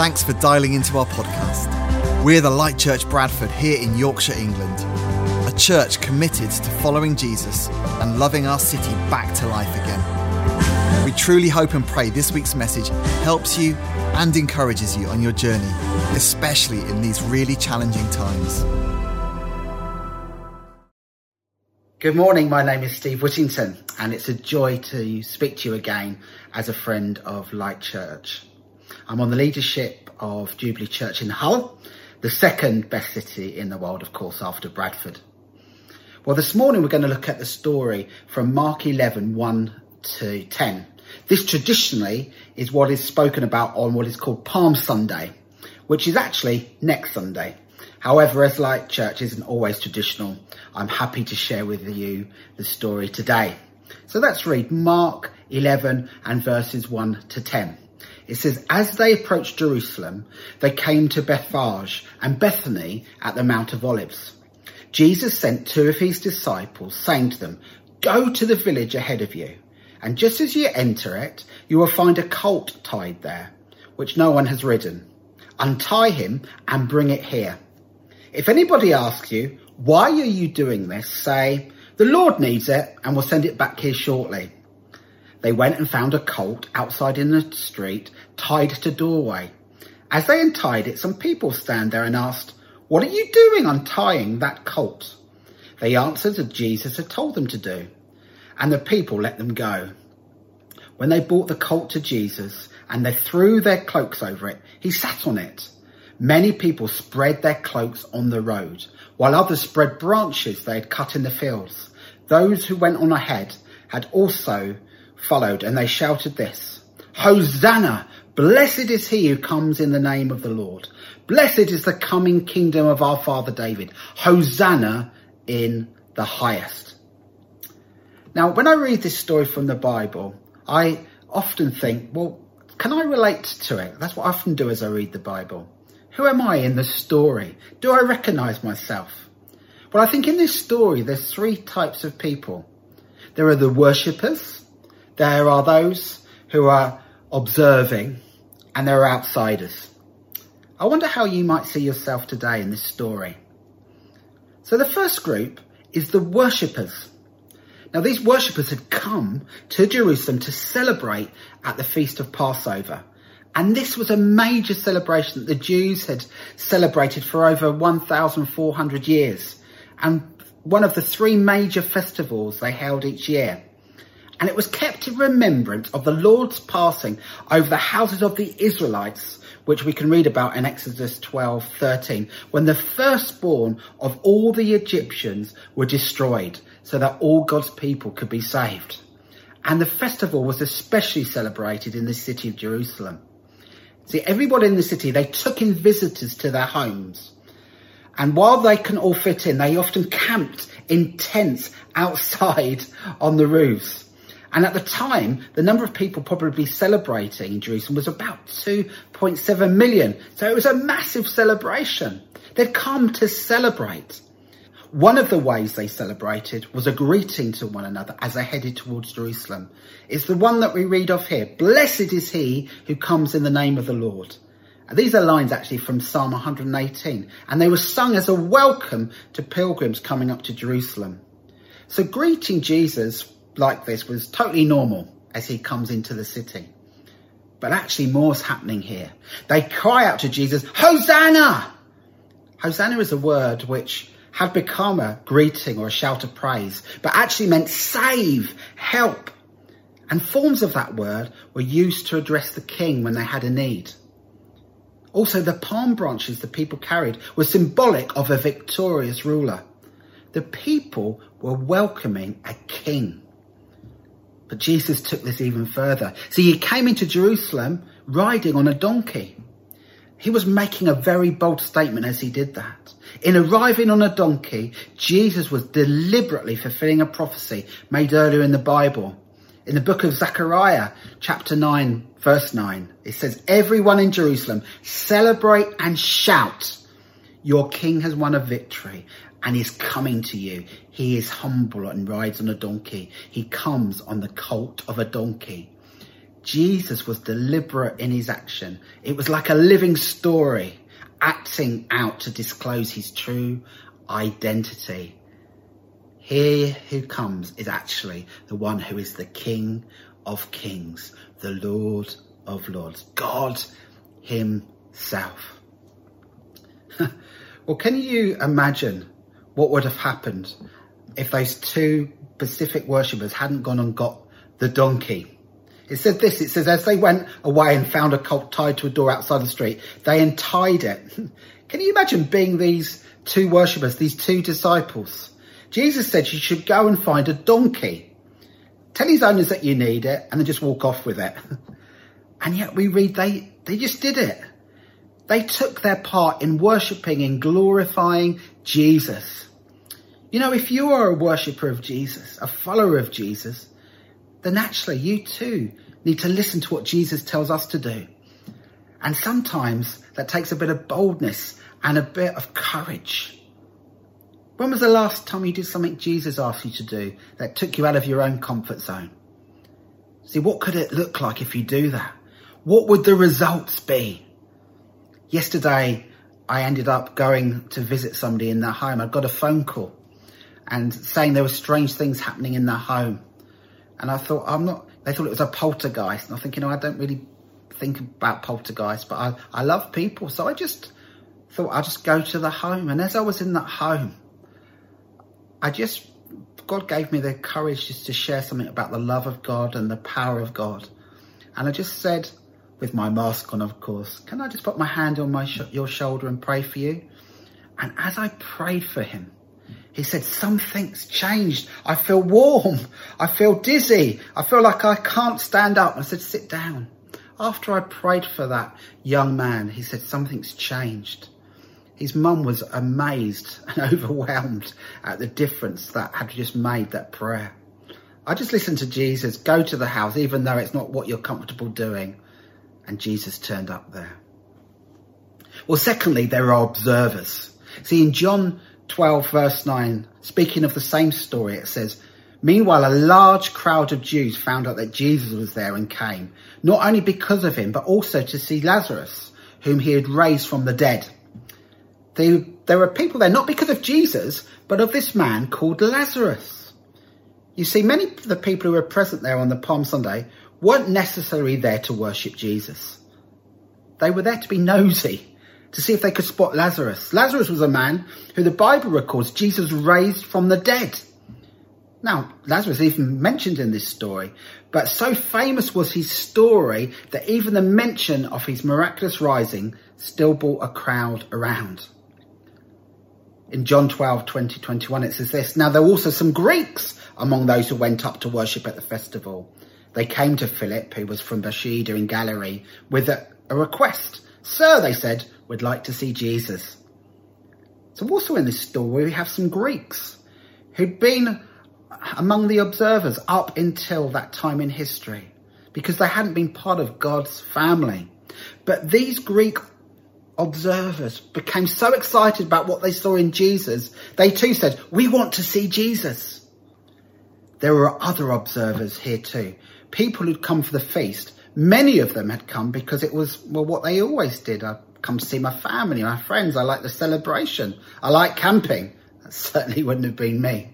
Thanks for dialing into our podcast. We're the Light Church Bradford here in Yorkshire, England, a church committed to following Jesus and loving our city back to life again. We truly hope and pray this week's message helps you and encourages you on your journey, especially in these really challenging times. Good morning, my name is Steve Whittington, and it's a joy to speak to you again as a friend of Light Church. I'm on the leadership of Jubilee Church in Hull, the second best city in the world, of course, after Bradford. Well, this morning we're going to look at the story from Mark 11, 1 to 10. This traditionally is what is spoken about on what is called Palm Sunday, which is actually next Sunday. However, as Light Church isn't always traditional, I'm happy to share with you the story today. So let's read Mark 11 and verses 1 to 10. It says, As they approached Jerusalem, they came to Bethphage and Bethany at the Mount of Olives. Jesus sent two of his disciples, saying to them, Go to the village ahead of you, and just as you enter it, you will find a colt tied there, which no one has ridden. Untie him and bring it here. If anybody asks you, why are you doing this? Say, the Lord needs it and will send it back here shortly. They went and found a colt outside in the street, tied to doorway. As they untied it, some people stand there and asked, what are you doing untying that colt? They answered as Jesus had told them to do, and the people let them go. When they brought the colt to Jesus and they threw their cloaks over it, he sat on it. Many people spread their cloaks on the road, while others spread branches they had cut in the fields. Those who went on ahead had also followed, and they shouted this, Hosanna! Blessed is he who comes in the name of the Lord. Blessed is the coming kingdom of our father David. Hosanna in the highest. Now, when I read this story from the Bible, I often think, well, can I relate to it? That's what I often do as I read the Bible. Who am I in the story? Do I recognize myself? Well, I think in this story, there's three types of people. There are the worshippers, there are those who are observing, and there are outsiders. I wonder how you might see yourself today in this story. So the first group is the worshippers. Now these worshippers had come to Jerusalem to celebrate at the Feast of Passover. And this was a major celebration that the Jews had celebrated for over 1,400 years. And one of the three major festivals they held each year. And it was kept in remembrance of the Lord's passing over the houses of the Israelites, which we can read about in Exodus 12, 13, when the firstborn of all the Egyptians were destroyed so that all God's people could be saved. And the festival was especially celebrated in the city of Jerusalem. See, everybody in the city, they took in visitors to their homes. And while they can all fit in, they often camped in tents outside on the roofs. And at the time, the number of people probably celebrating in Jerusalem was about 2.7 million. So it was a massive celebration. They'd come to celebrate. One of the ways they celebrated was a greeting to one another as they headed towards Jerusalem. It's the one that we read of here. Blessed is he who comes in the name of the Lord. These are lines actually from Psalm 118 and they were sung as a welcome to pilgrims coming up to Jerusalem. So greeting Jesus like this was totally normal as he comes into the city. But actually more's happening here. They cry out to Jesus, Hosanna! Hosanna is a word which had become a greeting or a shout of praise, but actually meant save, help. And forms of that word were used to address the king when they had a need. Also, the palm branches the people carried were symbolic of a victorious ruler. The people were welcoming a king. But Jesus took this even further. See, he came into Jerusalem riding on a donkey. He was making a very bold statement as he did that. In arriving on a donkey, Jesus was deliberately fulfilling a prophecy made earlier in the Bible. In the book of Zechariah, chapter 9, verse 9, it says, Everyone in Jerusalem celebrate and shout. Your king has won a victory and is coming to you. He is humble and rides on a donkey. He comes on the colt of a donkey. Jesus was deliberate in his action. It was like a living story, acting out to disclose his true identity. He who comes is actually the one who is the King of Kings, the Lord of Lords, God himself. well, can you imagine what would have happened if those two Pacific worshippers hadn't gone and got the donkey? It said this, it says, as they went away and found a colt tied to a door outside the street, they untied it. Can you imagine being these two worshippers, these two disciples? Jesus said you should go and find a donkey. Tell his owners that you need it and then just walk off with it. And yet we read they, they just did it. They took their part in worshipping and glorifying Jesus. You know, if you are a worshipper of Jesus, a follower of Jesus, then actually you too need to listen to what Jesus tells us to do. And sometimes that takes a bit of boldness and a bit of courage. When was the last time you did something Jesus asked you to do that took you out of your own comfort zone? See, what could it look like if you do that? What would the results be? Yesterday, I ended up going to visit somebody in their home. I got a phone call and saying there were strange things happening in their home. And I thought, I'm not, they thought it was a poltergeist. And I'm thinking, oh, I don't really think about poltergeist, but I, I love people. So I just thought I'd just go to the home. And as I was in that home, I just, God gave me the courage just to share something about the love of God and the power of God. And I just said, with my mask on, of course, can I just put my hand on my sh- your shoulder and pray for you? And as I prayed for him, he said, something's changed. I feel warm. I feel dizzy. I feel like I can't stand up. I said, sit down. After I prayed for that young man, he said, something's changed. His mum was amazed and overwhelmed at the difference that had just made that prayer. I just listened to Jesus go to the house, even though it's not what you're comfortable doing. And Jesus turned up there. Well, secondly, there are observers. See, in John 12 verse 9, speaking of the same story, it says, Meanwhile, a large crowd of Jews found out that Jesus was there and came, not only because of him, but also to see Lazarus, whom he had raised from the dead. They, there were people there not because of Jesus, but of this man called Lazarus. You see, many of the people who were present there on the Palm Sunday weren't necessarily there to worship Jesus. They were there to be nosy to see if they could spot Lazarus. Lazarus was a man who the Bible records Jesus raised from the dead. Now, Lazarus is even mentioned in this story, but so famous was his story that even the mention of his miraculous rising still brought a crowd around. In John 12, 20, 21, it says this, Now there were also some Greeks among those who went up to worship at the festival. They came to Philip, who was from Bethsaida in Galilee, with a, a request. Sir, they said, we'd like to see Jesus. So also in this story, we have some Greeks who'd been among the observers up until that time in history because they hadn't been part of God's family. But these Greek observers became so excited about what they saw in Jesus, they too said, we want to see Jesus. There were other observers here too, people who'd come for the feast. Many of them had come because it was, well, what they always did. I come to see my family, my friends. I like the celebration. I like camping. That certainly wouldn't have been me.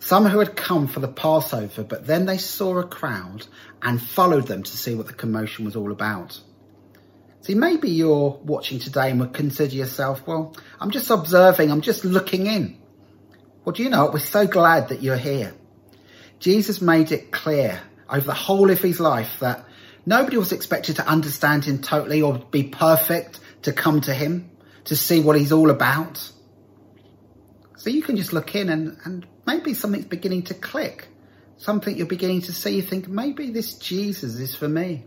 Some who had come for the Passover, but then they saw a crowd and followed them to see what the commotion was all about. See, maybe you're watching today and would consider yourself, well, I'm just observing, I'm just looking in. Well, do you know, we're so glad that you're here. Jesus made it clear over the whole of his life that Nobody was expected to understand him totally or be perfect to come to him, to see what he's all about. So you can just look in and, and maybe something's beginning to click. Something you're beginning to see, you think, maybe this Jesus is for me.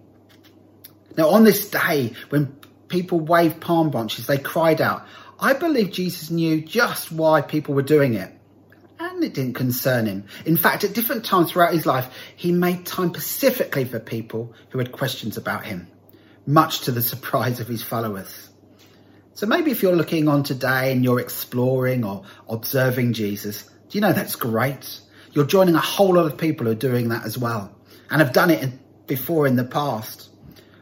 Now on this day, when people waved palm branches, they cried out, I believe Jesus knew just why people were doing it and it didn't concern him. In fact, at different times throughout his life, he made time specifically for people who had questions about him, much to the surprise of his followers. So maybe if you're looking on today and you're exploring or observing Jesus, do you know that's great? You're joining a whole lot of people who are doing that as well and have done it before in the past.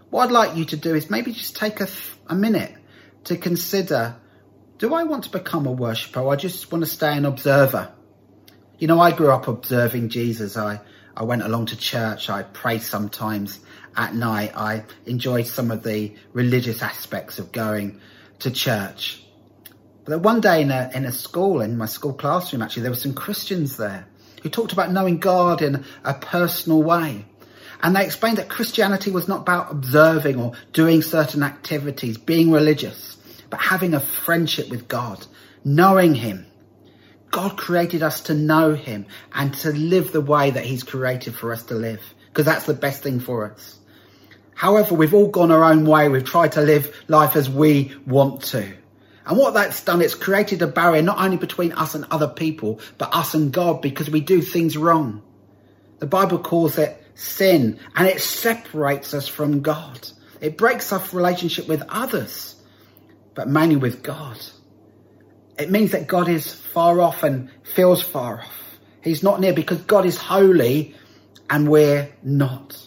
What I'd like you to do is maybe just take a, a minute to consider, do I want to become a worshipper or I just want to stay an observer? You know, I grew up observing Jesus. I, I went along to church. I prayed sometimes at night. I enjoyed some of the religious aspects of going to church. But one day in a, in a school, in my school classroom, actually, there were some Christians there who talked about knowing God in a personal way. And they explained that Christianity was not about observing or doing certain activities, being religious, but having a friendship with God, knowing Him. God created us to know Him and to live the way that He's created for us to live, because that's the best thing for us. However, we've all gone our own way. We've tried to live life as we want to. And what that's done, it's created a barrier not only between us and other people, but us and God because we do things wrong. The Bible calls it sin and it separates us from God. It breaks off relationship with others, but mainly with God. It means that God is far off and feels far off. He's not near because God is holy and we're not.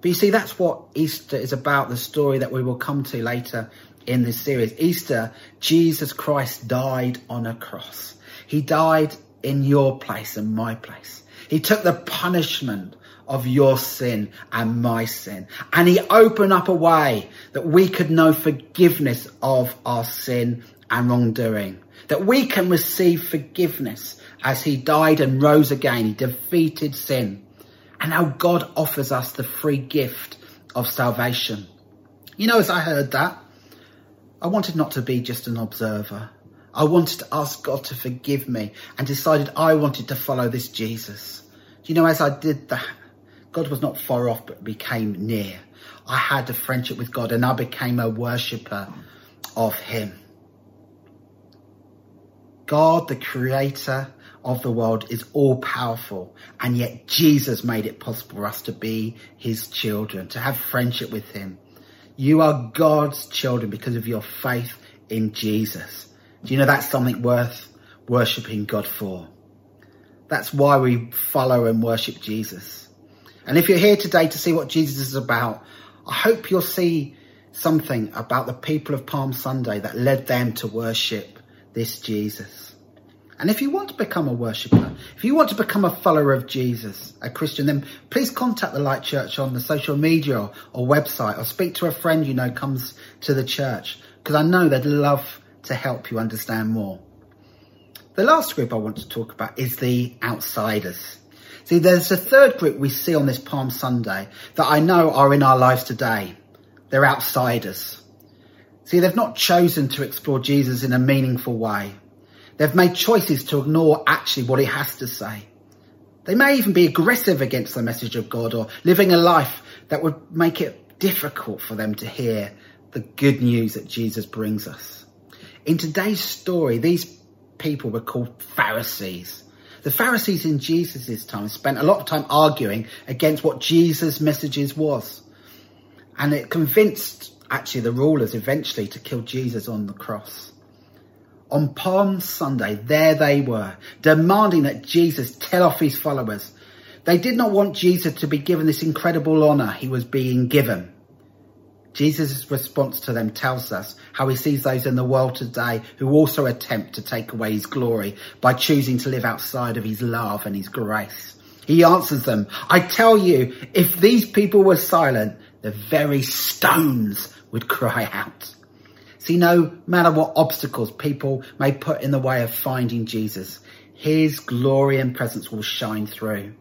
But you see, that's what Easter is about, the story that we will come to later in this series. Easter, Jesus Christ died on a cross. He died in your place and my place. He took the punishment of your sin and my sin. And he opened up a way that we could know forgiveness of our sin and wrongdoing. That we can receive forgiveness as he died and rose again. He defeated sin. And now God offers us the free gift of salvation. You know, as I heard that, I wanted not to be just an observer. I wanted to ask God to forgive me and decided I wanted to follow this Jesus. You know, as I did that, God was not far off, but became near. I had a friendship with God and I became a worshipper of him. God, the creator of the world is all powerful. And yet Jesus made it possible for us to be his children, to have friendship with him. You are God's children because of your faith in Jesus. Do you know that's something worth worshipping God for? That's why we follow and worship Jesus. And if you're here today to see what Jesus is about, I hope you'll see something about the people of Palm Sunday that led them to worship this Jesus. And if you want to become a worshipper, if you want to become a follower of Jesus, a Christian, then please contact the Light Church on the social media or, or website or speak to a friend you know comes to the church because I know they'd love to help you understand more. The last group I want to talk about is the outsiders. See, there's a third group we see on this Palm Sunday that I know are in our lives today. They're outsiders. See, they've not chosen to explore Jesus in a meaningful way. They've made choices to ignore actually what he has to say. They may even be aggressive against the message of God or living a life that would make it difficult for them to hear the good news that Jesus brings us. In today's story, these people were called Pharisees. The Pharisees in Jesus' time spent a lot of time arguing against what Jesus' messages was. And it convinced actually the rulers eventually to kill Jesus on the cross. On Palm Sunday, there they were, demanding that Jesus tell off his followers. They did not want Jesus to be given this incredible honour he was being given. Jesus' response to them tells us how he sees those in the world today who also attempt to take away his glory by choosing to live outside of his love and his grace. He answers them, I tell you, if these people were silent, the very stones would cry out. See, no matter what obstacles people may put in the way of finding Jesus, his glory and presence will shine through.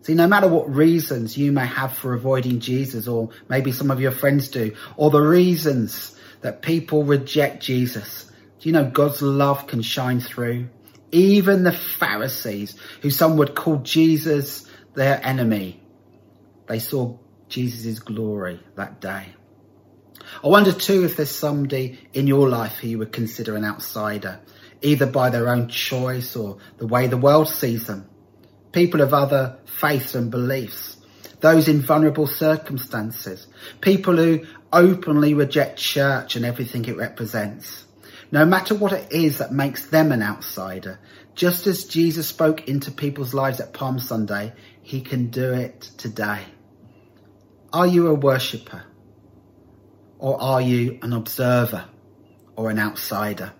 See, no matter what reasons you may have for avoiding Jesus, or maybe some of your friends do, or the reasons that people reject Jesus, do you know God's love can shine through? Even the Pharisees, who some would call Jesus their enemy, they saw Jesus' glory that day. I wonder too if there's somebody in your life who you would consider an outsider, either by their own choice or the way the world sees them people of other faiths and beliefs, those in vulnerable circumstances, people who openly reject church and everything it represents. No matter what it is that makes them an outsider, just as Jesus spoke into people's lives at Palm Sunday, he can do it today. Are you a worshipper? Or are you an observer or an outsider?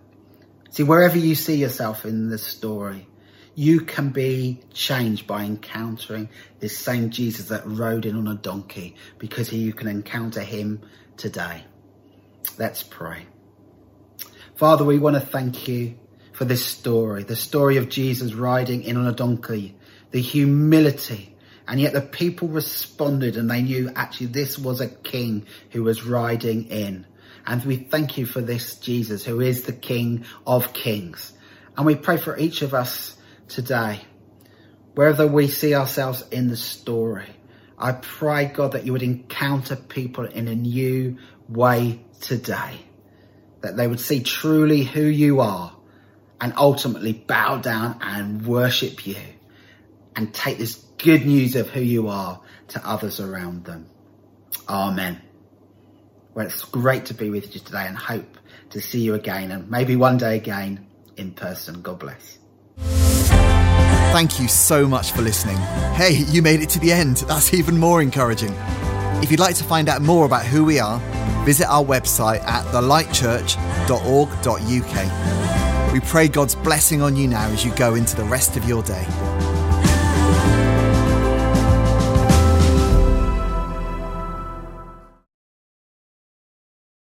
See, wherever you see yourself in this story, you can be changed by encountering this same Jesus that rode in on a donkey because you can encounter him today. Let's pray. Father, we want to thank you for this story, the story of Jesus riding in on a donkey, the humility, and yet the people responded and they knew actually this was a king who was riding in. And we thank you for this Jesus who is the King of Kings. And we pray for each of us today, wherever we see ourselves in the story. I pray, God, that you would encounter people in a new way today, that they would see truly who you are and ultimately bow down and worship you and take this good news of who you are to others around them. Amen. Well, it's great to be with you today and hope to see you again and maybe one day again in person. God bless. Thank you so much for listening. Hey, you made it to the end. That's even more encouraging. If you'd like to find out more about who we are, visit our website at thelightchurch.org.uk. We pray God's blessing on you now as you go into the rest of your day.